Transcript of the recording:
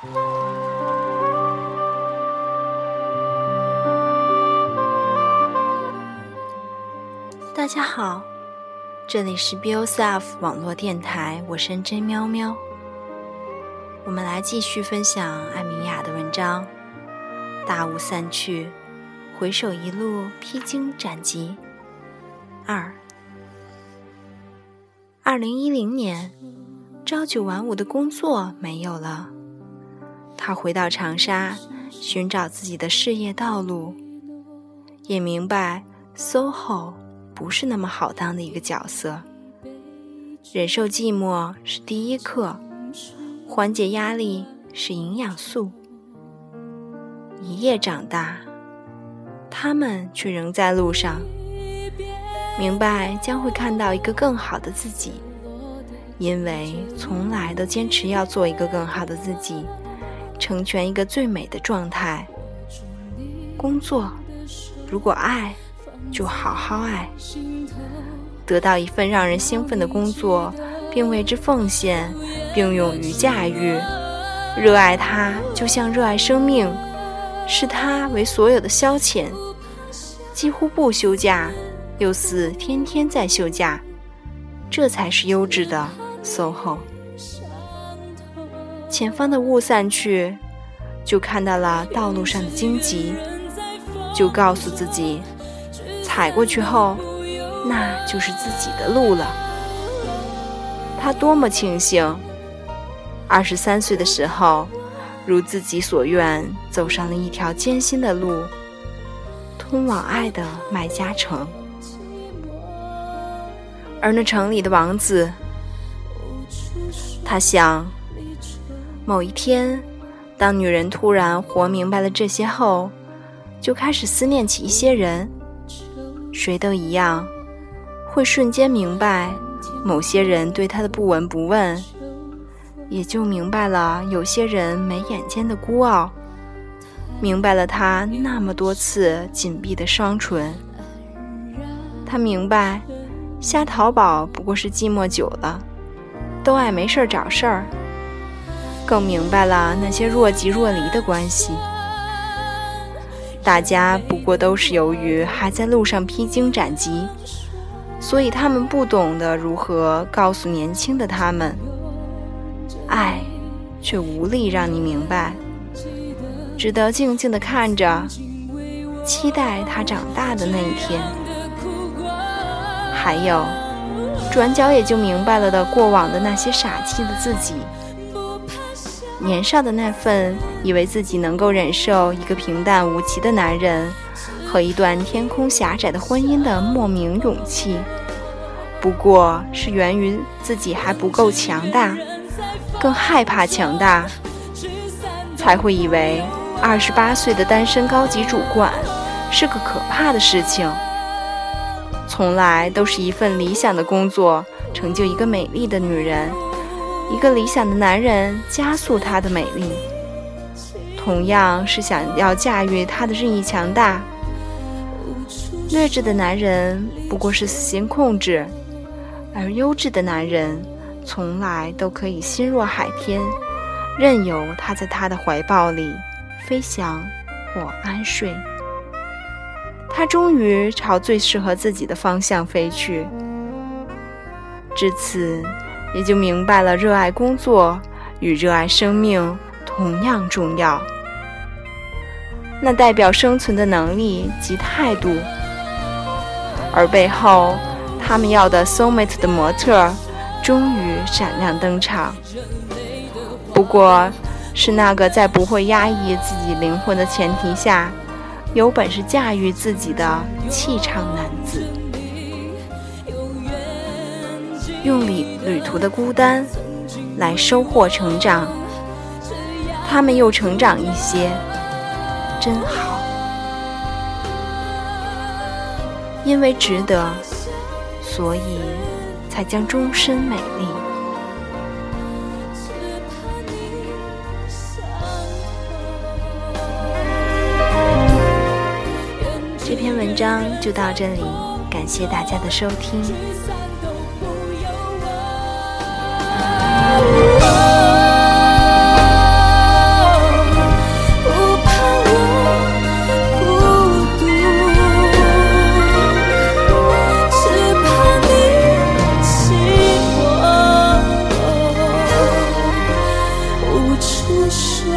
大家好，这里是 Be Yourself 网络电台，我是真喵喵。我们来继续分享艾米亚的文章。大雾散去，回首一路披荆斩棘。二，二零一零年，朝九晚五的工作没有了，他回到长沙，寻找自己的事业道路，也明白 SOHO。不是那么好当的一个角色，忍受寂寞是第一课，缓解压力是营养素。一夜长大，他们却仍在路上，明白将会看到一个更好的自己，因为从来都坚持要做一个更好的自己，成全一个最美的状态。工作，如果爱。就好好爱，得到一份让人兴奋的工作，并为之奉献，并勇于驾驭，热爱它，就像热爱生命，视它为所有的消遣，几乎不休假，又似天天在休假，这才是优质的 SOHO。前方的雾散去，就看到了道路上的荆棘，就告诉自己。踩过去后，那就是自己的路了。他多么庆幸，二十三岁的时候，如自己所愿，走上了一条艰辛的路，通往爱的麦家城。而那城里的王子，他想，某一天，当女人突然活明白了这些后，就开始思念起一些人。谁都一样，会瞬间明白某些人对她的不闻不问，也就明白了有些人眉眼间的孤傲，明白了他那么多次紧闭的双唇。他明白，瞎淘宝不过是寂寞久了，都爱没事儿找事儿。更明白了那些若即若离的关系。大家不过都是由于还在路上披荆斩棘，所以他们不懂得如何告诉年轻的他们，爱，却无力让你明白，只得静静地看着，期待他长大的那一天。还有，转角也就明白了的过往的那些傻气的自己。年少的那份以为自己能够忍受一个平淡无奇的男人和一段天空狭窄的婚姻的莫名勇气，不过是源于自己还不够强大，更害怕强大，才会以为二十八岁的单身高级主管是个可怕的事情。从来都是一份理想的工作，成就一个美丽的女人。一个理想的男人加速她的美丽，同样是想要驾驭她的日益强大。劣质的男人不过是死心控制，而优质的男人从来都可以心若海天，任由他在他的怀抱里飞翔或安睡。他终于朝最适合自己的方向飞去。至此。也就明白了，热爱工作与热爱生命同样重要。那代表生存的能力及态度，而背后他们要的 soulmate 的模特，终于闪亮登场。不过，是那个在不会压抑自己灵魂的前提下，有本事驾驭自己的气场男子。用旅旅途的孤单来收获成长，他们又成长一些，真好。因为值得，所以才将终身美丽。这篇文章就到这里，感谢大家的收听。喔不怕我孤独只怕你寂寞无处说